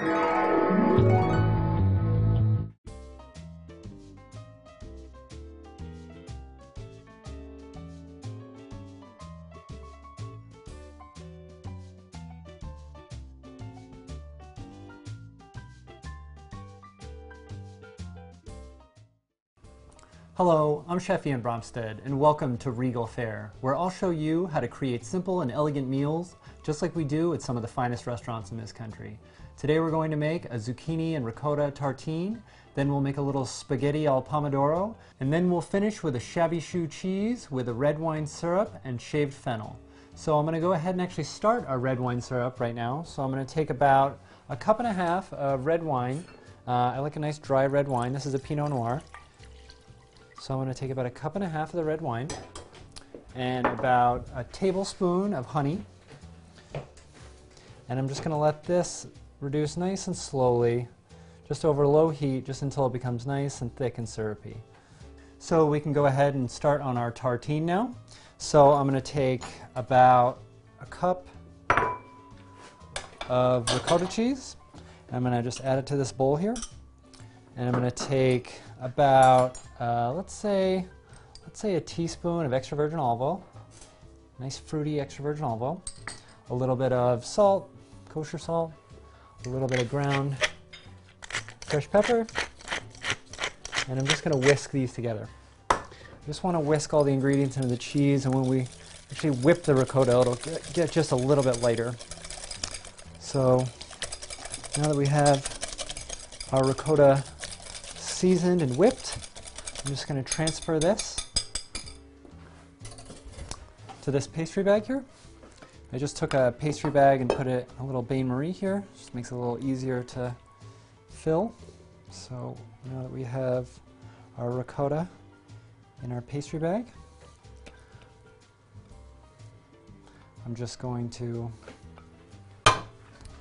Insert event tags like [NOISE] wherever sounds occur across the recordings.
Hello, I'm Chef Ian Bromstead, and welcome to Regal Fare, where I'll show you how to create simple and elegant meals, just like we do at some of the finest restaurants in this country. Today we're going to make a zucchini and ricotta tartine, then we'll make a little spaghetti al pomodoro, and then we'll finish with a Chabichou cheese with a red wine syrup and shaved fennel. So I'm going to go ahead and actually start our red wine syrup right now. So I'm going to take about a cup and a half of red wine. Uh, I like a nice dry red wine. This is a Pinot Noir. So I'm to take about a cup and a half of the red wine and about a tablespoon of honey. And I'm just going to let this reduce nice and slowly, just over low heat, just until it becomes nice and thick and syrupy. So we can go ahead and start on our tartine now. So I'm going to take about a cup of ricotta cheese. I'm going to just add it to this bowl here. And I'm going to take about, uh, let's say, let's say a teaspoon of extra virgin olive oil, nice fruity extra virgin olive oil, a little bit of salt, kosher salt, a little bit of ground fresh pepper, and I'm just going to whisk these together. I just want to whisk all the ingredients into the cheese, and when we actually whip the ricotta, it'll get, get just a little bit lighter. So now that we have our ricotta seasoned and whipped. I'm just going to transfer this to this pastry bag here. I just took a pastry bag and put it a little bain marie here. Just makes it a little easier to fill. So now that we have our ricotta in our pastry bag, I'm just going to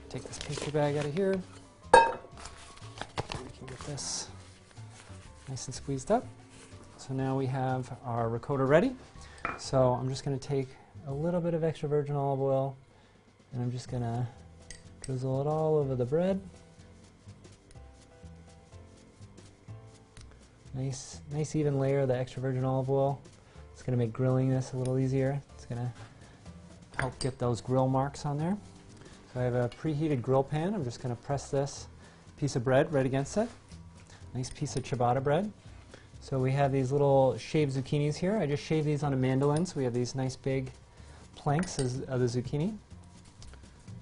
take this pastry bag out of here. We can get this nice and squeezed up. So now we have our ricotta ready. So I'm just going to take a little bit of extra virgin olive oil and I'm just to drizzle it all over the bread. Nice, nice even layer of the extra virgin olive oil. It's to make grilling this a little easier. It's to help get those grill marks on there. So I have a preheated grill pan. I'm just to press this piece of bread right against it nice piece of ciabatta bread. So we have these little shaved zucchinis here. I just shaved these on a mandolin, so we have these nice big planks of the zucchini.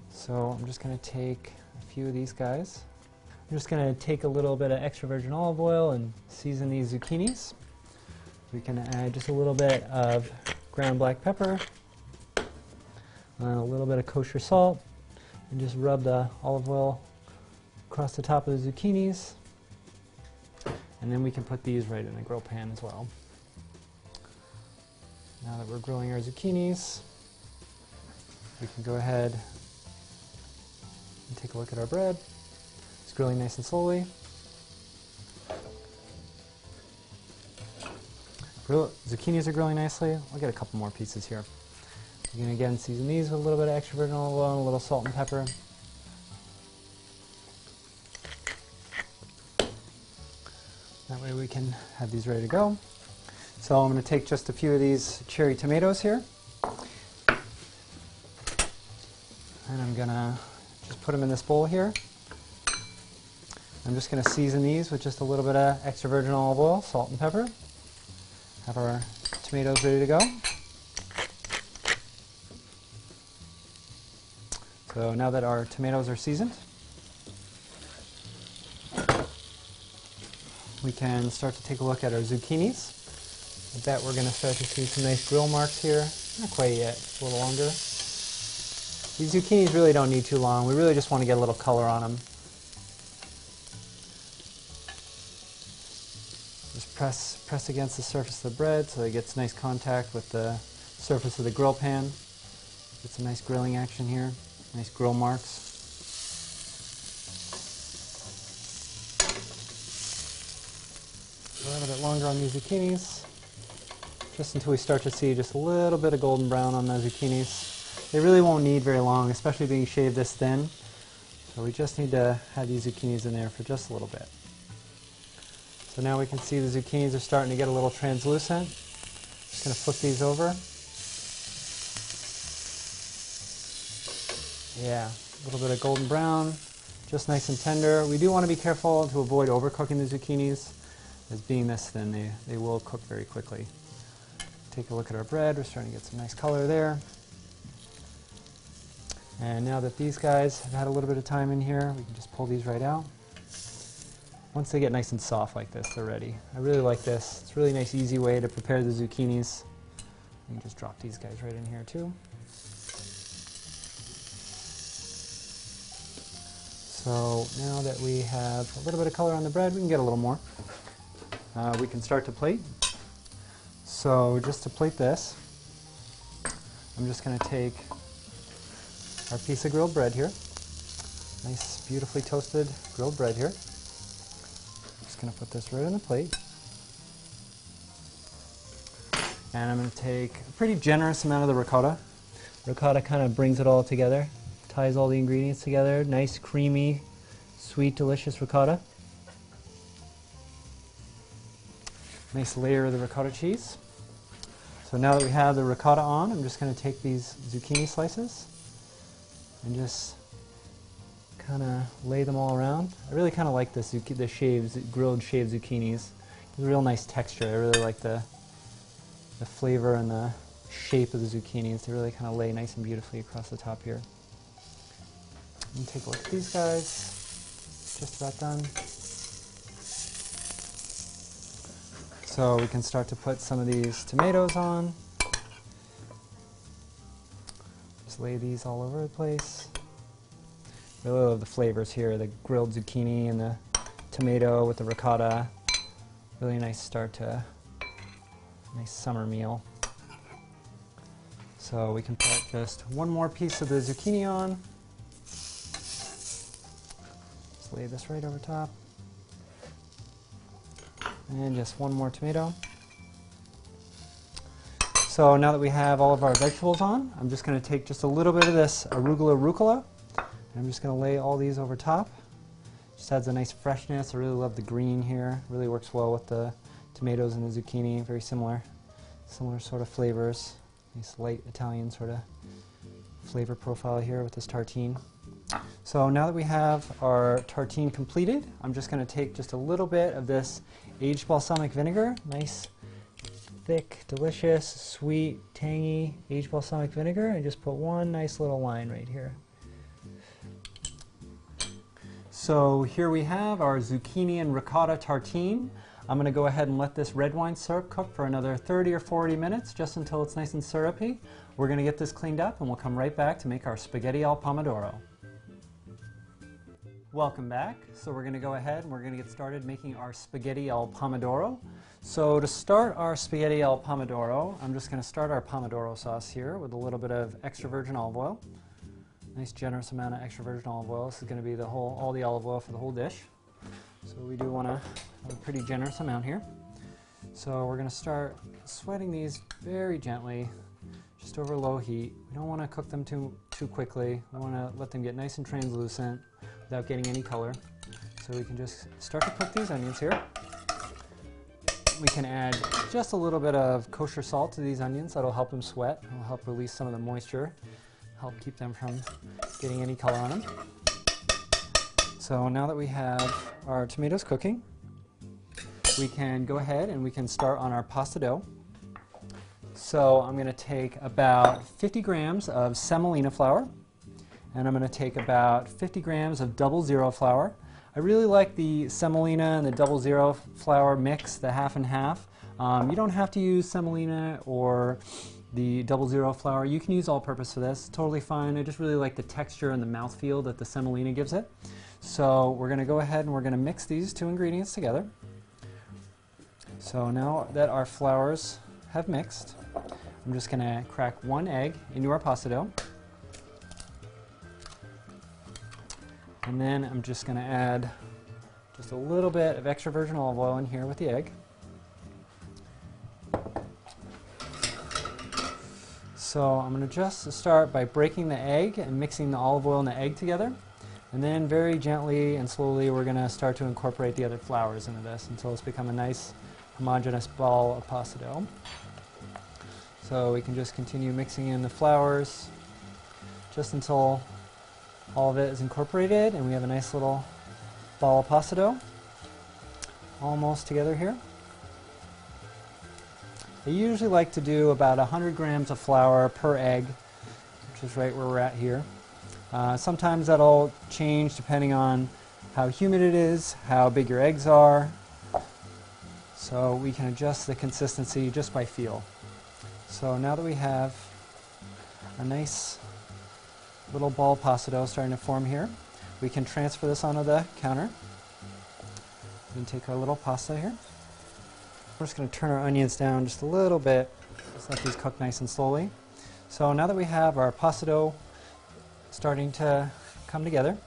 So I'm just going to take a few of these guys. I'm just going to take a little bit of extra virgin olive oil and season these zucchinis. We can add just a little bit of ground black pepper, uh, a little bit of kosher salt, and just rub the olive oil across the top of the zucchinis. And then we can put these right in the grill pan as well. Now that we're grilling our zucchinis, we can go ahead and take a look at our bread. It's grilling nice and slowly. Grill, zucchinis are grilling nicely. I'll get a couple more pieces here. You can again season these with a little bit of extra virgin olive oil and a little salt and pepper. That way we can have these ready to go. So I'm going to take just a few of these cherry tomatoes here. And I'm going to just put them in this bowl here. I'm just going to season these with just a little bit of extra virgin olive oil, salt and pepper. Have our tomatoes ready to go. So now that our tomatoes are seasoned, we can start to take a look at our zucchinis. I bet we're going to start to see some nice grill marks here. Not quite yet, a little longer. These zucchinis really don't need too long. We really just want to get a little color on them. Just press, press against the surface of the bread so it gets nice contact with the surface of the grill pan. Get some nice grilling action here, nice grill marks. a little bit longer on these zucchinis, just until we start to see just a little bit of golden brown on the zucchinis. They really won't need very long, especially being shaved this thin. So we just need to have these zucchinis in there for just a little bit. So now we can see the zucchinis are starting to get a little translucent. Just going to flip these over. Yeah, a little bit of golden brown, just nice and tender. We do want to be careful to avoid overcooking the zucchinis, as being this thin, they, they will cook very quickly. Take a look at our bread, we're starting to get some nice color there. And now that these guys have had a little bit of time in here, we can just pull these right out. Once they get nice and soft like this, they're ready. I really like this. It's a really nice, easy way to prepare the zucchinis. You can just drop these guys right in here too. So now that we have a little bit of color on the bread, we can get a little more. Uh, we can start to plate. So just to plate this, I'm just going to take our piece of grilled bread here. Nice, beautifully toasted grilled bread here. Just going to put this right on the plate. And I'm going to take a pretty generous amount of the ricotta. Ricotta kind of brings it all together ties all the ingredients together. Nice, creamy, sweet, delicious ricotta. Nice layer of the ricotta cheese. So now that we have the ricotta on, I'm just going to take these zucchini slices and just kind of lay them all around. I really kind of like this the shaved, grilled shaved zucchinis. It's a real nice texture. I really like the, the flavor and the shape of the zucchinis. They really kind of lay nice and beautifully across the top here. And take a look at these guys. Just about done. So we can start to put some of these tomatoes on. Just lay these all over the place. Really love the flavors here, the grilled zucchini and the tomato with the ricotta. Really nice start to a nice summer meal. So we can put just one more piece of the zucchini on Just lay this right over top. And just one more tomato. So now that we have all of our vegetables on, I'm just going to take just a little bit of this arugula rucola. And I'm just going to lay all these over top. Just adds a nice freshness. I really love the green here. Really works well with the tomatoes and the zucchini. Very similar, similar sort of flavors. Nice light Italian sort of flavor profile here with this tartine. So now that we have our tartine completed, I'm just going to take just a little bit of this aged balsamic vinegar, nice, thick, delicious, sweet, tangy aged balsamic vinegar, and just put one nice little line right here. So here we have our zucchini and ricotta tartine. I'm going to go ahead and let this red wine syrup cook for another 30 or 40 minutes, just until it's nice and syrupy. We're going to get this cleaned up and we'll come right back to make our spaghetti al pomodoro. Welcome back. So we're going to go ahead and we're going to get started making our spaghetti al pomodoro. So to start our spaghetti al pomodoro, I'm just going to start our pomodoro sauce here with a little bit of extra virgin olive oil. Nice generous amount of extra virgin olive oil. This is going to be the whole, all the olive oil for the whole dish. So we do want to have a pretty generous amount here. So we're going to start sweating these very gently, just over low heat. We don't want to cook them too, too quickly. We want to let them get nice and translucent without getting any color. So we can just start to cook these onions here. We can add just a little bit of kosher salt to these onions. That'll help them sweat. It'll help release some of the moisture, help keep them from getting any color on them. So now that we have our tomatoes cooking, we can go ahead and we can start on our pasta dough. So I'm going to take about 50 grams of semolina flour and I'm going to take about 50 grams of double zero flour. I really like the semolina and the double zero flour mix, the half and half. Um, you don't have to use semolina or the double zero flour. You can use all purpose for this, totally fine. I just really like the texture and the mouthfeel that the semolina gives it. So we're going to go ahead and we're going to mix these two ingredients together. So now that our flours have mixed, I'm just going to crack one egg into our pasta dough. And then I'm just going to add just a little bit of extra virgin olive oil in here with the egg. So I'm going to just start by breaking the egg and mixing the olive oil and the egg together. And then very gently and slowly we're going to start to incorporate the other flours into this until it's become a nice homogeneous ball of pasta dough. So we can just continue mixing in the flours just until all of it is incorporated and we have a nice little ball of pasta dough almost together here. I usually like to do about 100 grams of flour per egg, which is right where we're at here. Uh, sometimes that'll change depending on how humid it is, how big your eggs are. So we can adjust the consistency just by feel. So now that we have a nice little ball pasta dough starting to form here, we can transfer this onto the counter. And take our little pasta here. We're just going to turn our onions down just a little bit. Just let these cook nice and slowly. So now that we have our pasta dough starting to come together,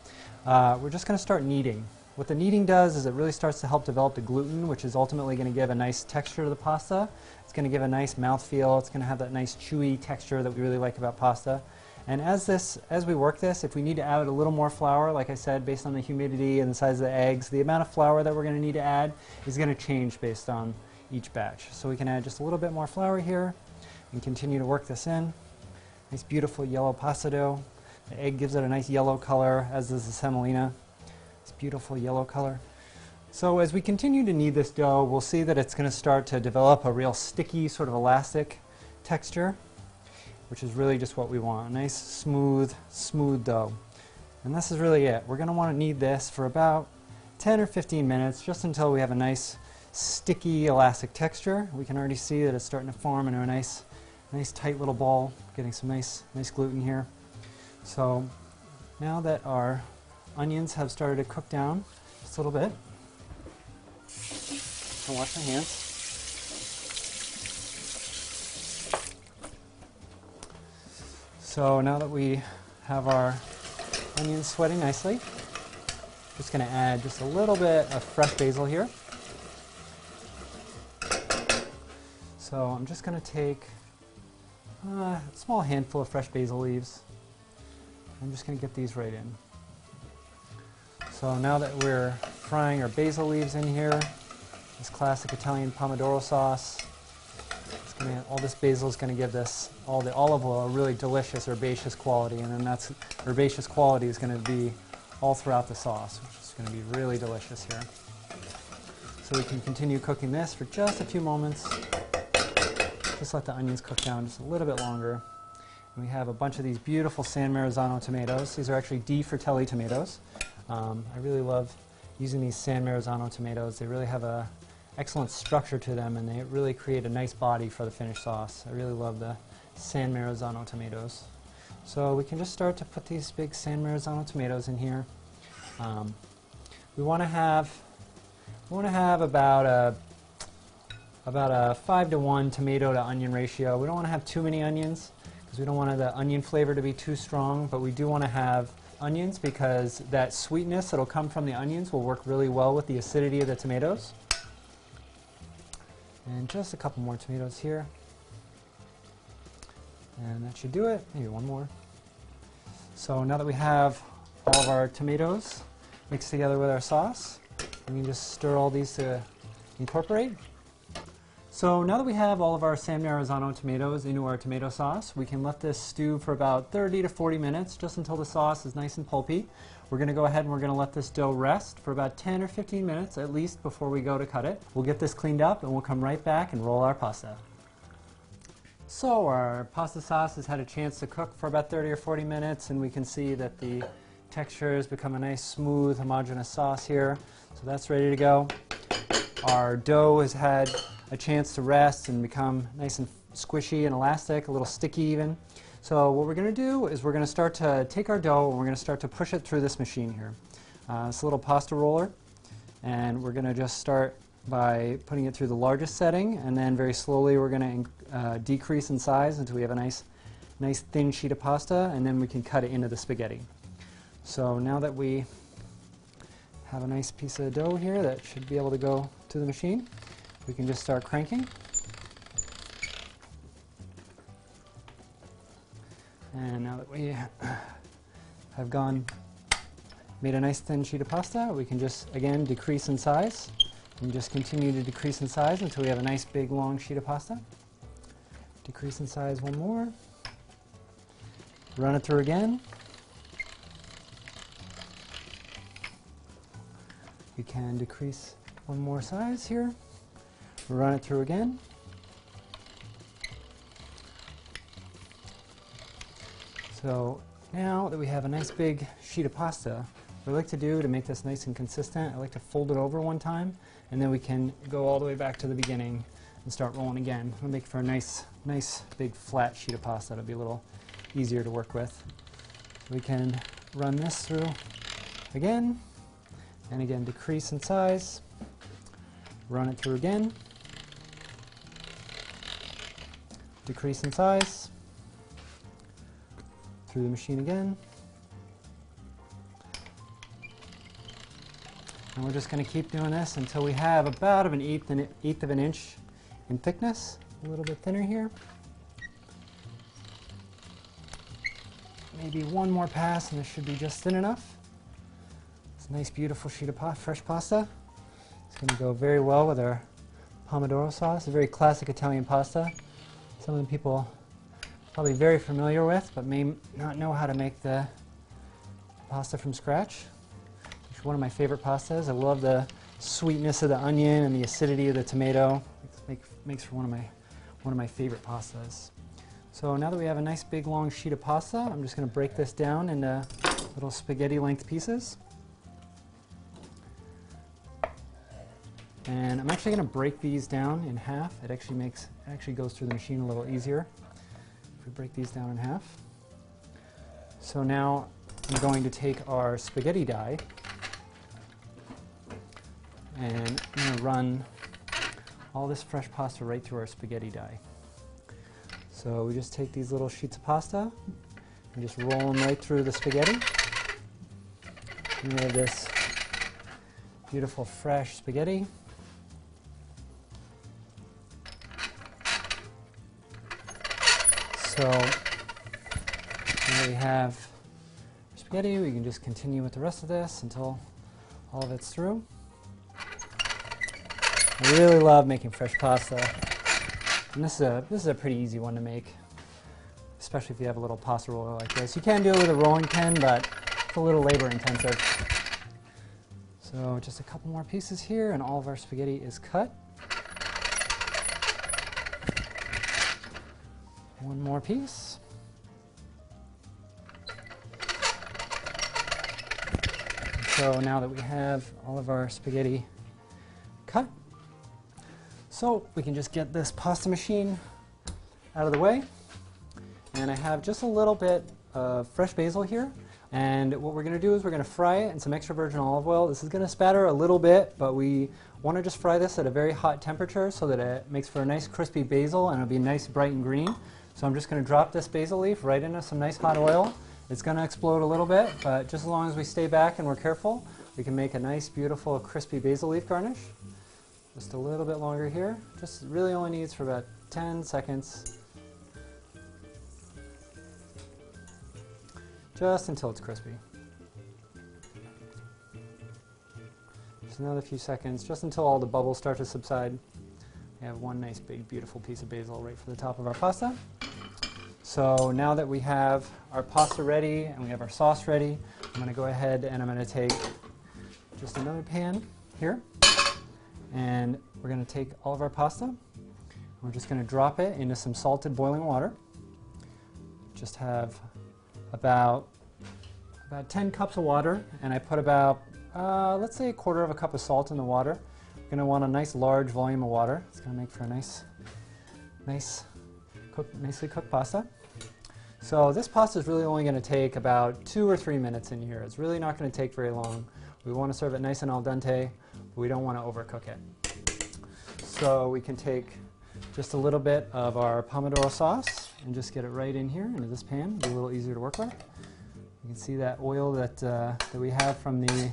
uh, we're just going to start kneading. What the kneading does is it really starts to help develop the gluten, which is ultimately going to give a nice texture to the pasta. It's going to give a nice mouthfeel. It's going to have that nice chewy texture that we really like about pasta. And as this, as we work this, if we need to add a little more flour, like I said, based on the humidity and the size of the eggs, the amount of flour that we're going to need to add is going to change based on each batch. So we can add just a little bit more flour here and continue to work this in. Nice beautiful yellow pasta dough. The egg gives it a nice yellow color, as does the semolina. It's beautiful yellow color. So as we continue to knead this dough, we'll see that it's going to start to develop a real sticky, sort of elastic texture which is really just what we want. A nice, smooth, smooth dough. And this is really it. We're going to want to knead this for about 10 or 15 minutes, just until we have a nice, sticky, elastic texture. We can already see that it's starting to form into a nice, nice tight little ball, getting some nice, nice gluten here. So now that our onions have started to cook down just a little bit, I'll wash my hands. So now that we have our onions sweating nicely, just going to add just a little bit of fresh basil here. So I'm just going to take a small handful of fresh basil leaves. I'm just going to get these right in. So now that we're frying our basil leaves in here, this classic Italian pomodoro sauce, Gonna, all this basil is going to give this, all the olive oil, a really delicious herbaceous quality, and then that's herbaceous quality is going to be all throughout the sauce, which is going to be really delicious here. So we can continue cooking this for just a few moments. Just let the onions cook down just a little bit longer. And we have a bunch of these beautiful San Marzano tomatoes. These are actually Di Fratelli tomatoes. Um, I really love using these San Marzano tomatoes. They really have a excellent structure to them and they really create a nice body for the finished sauce. I really love the San Marzano tomatoes. So we can just start to put these big San Marzano tomatoes in here. Um, we want to have we want to have about a about a five to one tomato to onion ratio. We don't want to have too many onions because we don't want the onion flavor to be too strong, but we do want to have onions because that sweetness that'll come from the onions will work really well with the acidity of the tomatoes. And just a couple more tomatoes here. And that should do it. Maybe one more. So now that we have all of our tomatoes mixed together with our sauce, we can just stir all these to incorporate. So now that we have all of our San Marzano tomatoes into our tomato sauce, we can let this stew for about 30 to 40 minutes, just until the sauce is nice and pulpy. We're going to go ahead and we're going to let this dough rest for about 10 or 15 minutes at least before we go to cut it. We'll get this cleaned up and we'll come right back and roll our pasta. So our pasta sauce has had a chance to cook for about 30 or 40 minutes and we can see that the texture has become a nice smooth homogeneous sauce here. So that's ready to go. Our dough has had a chance to rest and become nice and squishy and elastic, a little sticky even. So what we're going to do is we're going to start to take our dough and we're going to start to push it through this machine here. Uh, it's a little pasta roller and we're going to just start by putting it through the largest setting and then very slowly we're going to uh, decrease in size until we have a nice, nice thin sheet of pasta and then we can cut it into the spaghetti. So now that we have a nice piece of dough here that should be able to go to the machine, we can just start cranking. And now that we [COUGHS] have gone made a nice thin sheet of pasta, we can just, again, decrease in size. And just continue to decrease in size until we have a nice big long sheet of pasta. Decrease in size one more. Run it through again. We can decrease one more size here. Run it through again. So now that we have a nice big sheet of pasta, what I like to do to make this nice and consistent, I like to fold it over one time, and then we can go all the way back to the beginning and start rolling again. It'll make for a nice, nice big flat sheet of pasta. It'll be a little easier to work with. We can run this through again, and again decrease in size. Run it through again. Decrease in size. Through the machine again. And we're just going to keep doing this until we have about an eighth, an eighth of an inch in thickness. A little bit thinner here. Maybe one more pass and this should be just thin enough. It's a nice beautiful sheet of pa fresh pasta. It's going to go very well with our pomodoro sauce, a very classic Italian pasta. Some of the people probably very familiar with, but may not know how to make the pasta from scratch. It's one of my favorite pastas. I love the sweetness of the onion and the acidity of the tomato. Make, makes for one of my one of my favorite pastas. So now that we have a nice big long sheet of pasta, I'm just going to break this down into little spaghetti length pieces. And I'm actually going to break these down in half. It actually makes actually goes through the machine a little easier if we break these down in half. So now I'm going to take our spaghetti die and I'm going to run all this fresh pasta right through our spaghetti die. So we just take these little sheets of pasta and just roll them right through the spaghetti. And we have this beautiful fresh spaghetti. So we have spaghetti, we can just continue with the rest of this until all of it's through. I really love making fresh pasta. And this is a this is a pretty easy one to make, especially if you have a little pasta roller like this. You can do it with a rolling pin, but it's a little labor intensive. So just a couple more pieces here, and all of our spaghetti is cut. One more piece. So now that we have all of our spaghetti cut, so we can just get this pasta machine out of the way. And I have just a little bit of fresh basil here. And what we're going to do is we're going to fry it in some extra virgin olive oil. This is going to spatter a little bit, but we want to just fry this at a very hot temperature so that it makes for a nice crispy basil and it'll be nice bright and green. So I'm just going to drop this basil leaf right into some nice hot oil. It's going to explode a little bit, but just as long as we stay back and we're careful, we can make a nice, beautiful, crispy basil leaf garnish. Just a little bit longer here. Just really only needs for about 10 seconds. Just until it's crispy. Just another few seconds, just until all the bubbles start to subside. We have one nice big beautiful piece of basil right for the top of our pasta. So now that we have our pasta ready and we have our sauce ready, I'm going to go ahead and I'm going to take just another pan here. And we're going to take all of our pasta. We're just going to drop it into some salted boiling water. Just have about, about 10 cups of water, and I put about, uh, let's say, a quarter of a cup of salt in the water. You're going to want a nice large volume of water. It's going to make for a nice, nice, cook, nicely cooked pasta. So this pasta is really only going to take about two or three minutes in here. It's really not going to take very long. We want to serve it nice and al dente, but we don't want to overcook it. So we can take just a little bit of our pomodoro sauce and just get it right in here into this pan. It'll be a little easier to work with. You can see that oil that, uh, that we have from the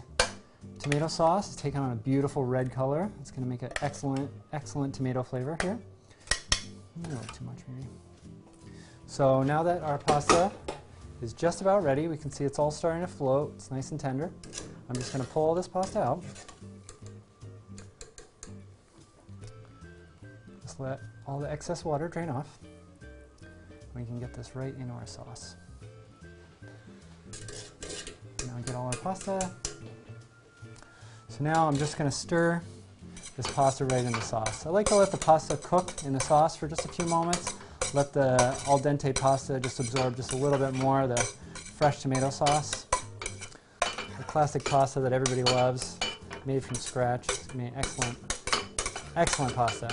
tomato sauce is taking on a beautiful red color. It's going to make an excellent, excellent tomato flavor here. A little too much maybe. So now that our pasta is just about ready. We can see it's all starting to float. It's nice and tender. I'm just going to pull all this pasta out. Just let all the excess water drain off. We can get this right into our sauce. Now get all our pasta. So now I'm just going to stir this pasta right in the sauce. I like to let the pasta cook in the sauce for just a few moments. Let the al dente pasta just absorb just a little bit more of the fresh tomato sauce. The classic pasta that everybody loves, made from scratch. It's made excellent, excellent pasta.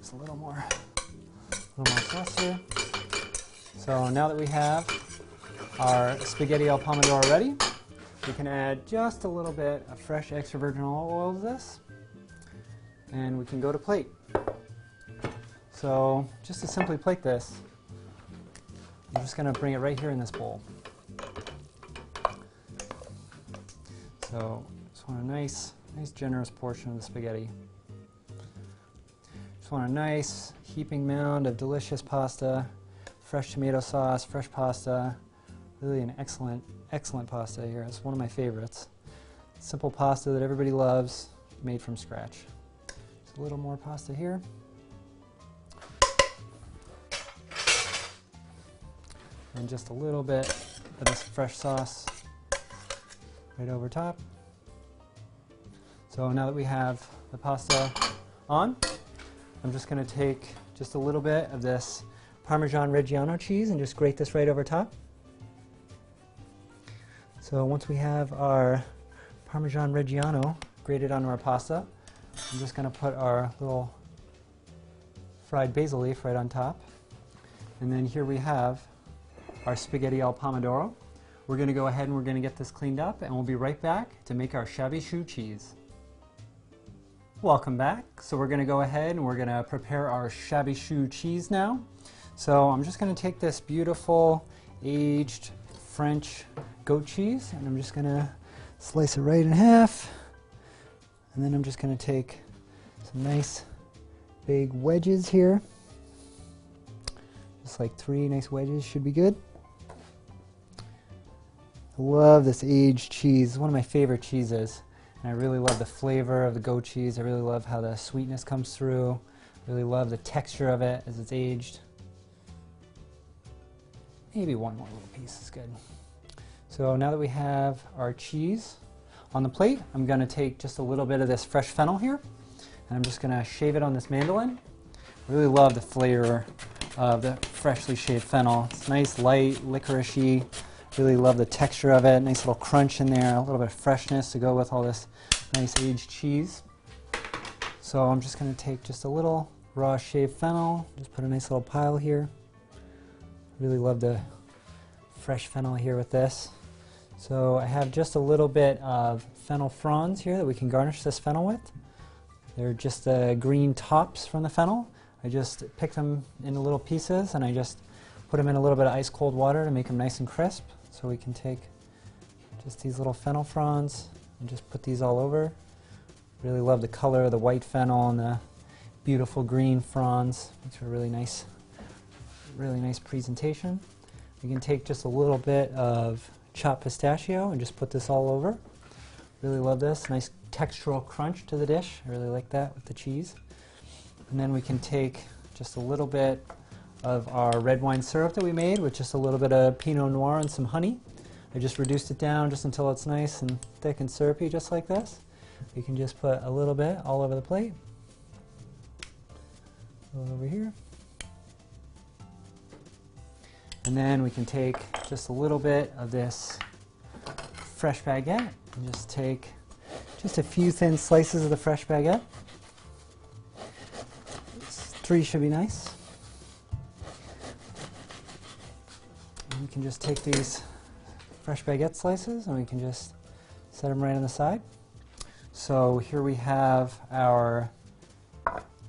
Just a little more, a little more sauce here. So now that we have our spaghetti al pomodoro ready, we can add just a little bit of fresh extra virgin olive oil to this, and we can go to plate. So just to simply plate this, I'm just going to bring it right here in this bowl. So just want a nice, nice generous portion of the spaghetti. Just want a nice heaping mound of delicious pasta, fresh tomato sauce, fresh pasta. Really an excellent, excellent pasta here. It's one of my favorites. Simple pasta that everybody loves, made from scratch. Just a little more pasta here. And just a little bit of this fresh sauce right over top. So now that we have the pasta on, I'm just going to take just a little bit of this Parmesan Reggiano cheese and just grate this right over top. So once we have our Parmesan Reggiano grated onto our pasta, I'm just going to put our little fried basil leaf right on top. And then here we have our spaghetti al pomodoro. We're going to go ahead and we're going to get this cleaned up and we'll be right back to make our Chabichou cheese. Welcome back. So we're going to go ahead and we're going to prepare our Chabichou cheese now. So I'm just going to take this beautiful aged French goat cheese and I'm just going to slice it right in half. And then I'm just going to take some nice big wedges here. Just like three nice wedges should be good. Love this aged cheese. It's one of my favorite cheeses. And I really love the flavor of the goat cheese. I really love how the sweetness comes through. I really love the texture of it as it's aged. Maybe one more little piece is good. So now that we have our cheese on the plate, I'm going to take just a little bit of this fresh fennel here. And I'm just going to shave it on this mandolin. I really love the flavor of the freshly shaved fennel. It's nice, light, licoricey. Really love the texture of it. Nice little crunch in there, a little bit of freshness to go with all this nice aged cheese. So I'm just going to take just a little raw shaved fennel, just put a nice little pile here. Really love the fresh fennel here with this. So I have just a little bit of fennel fronds here that we can garnish this fennel with. They're just the green tops from the fennel. I just pick them into little pieces and I just put them in a little bit of ice cold water to make them nice and crisp. So we can take just these little fennel fronds and just put these all over. Really love the color of the white fennel and the beautiful green fronds. Makes for a really nice, really nice presentation. We can take just a little bit of chopped pistachio and just put this all over. Really love this. Nice textural crunch to the dish. I really like that with the cheese. And then we can take just a little bit of our red wine syrup that we made with just a little bit of Pinot Noir and some honey. I just reduced it down just until it's nice and thick and syrupy, just like this. You can just put a little bit all over the plate. over here. And then we can take just a little bit of this fresh baguette and just take just a few thin slices of the fresh baguette. Three should be nice. Can just take these fresh baguette slices and we can just set them right on the side. So here we have our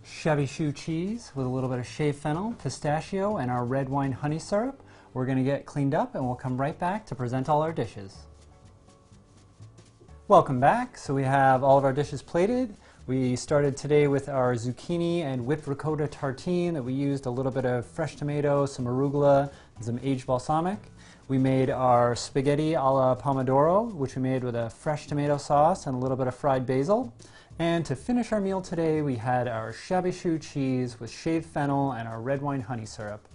choux cheese with a little bit of shaved fennel, pistachio, and our red wine honey syrup. We're going to get cleaned up and we'll come right back to present all our dishes. Welcome back. So we have all of our dishes plated. We started today with our zucchini and whipped ricotta tartine that we used a little bit of fresh tomato, some arugula, some aged balsamic. We made our spaghetti alla pomodoro, which we made with a fresh tomato sauce and a little bit of fried basil. And to finish our meal today, we had our Chabichou cheese with shaved fennel and our red wine honey syrup.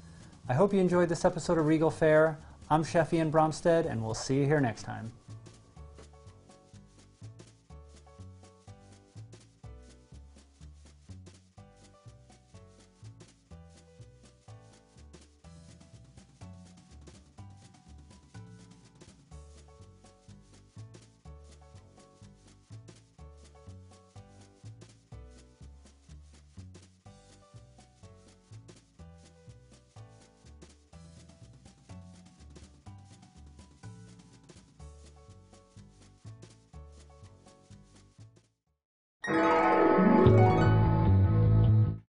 I hope you enjoyed this episode of Regal Fare. I'm Chef Ian Bromstead, and we'll see you here next time.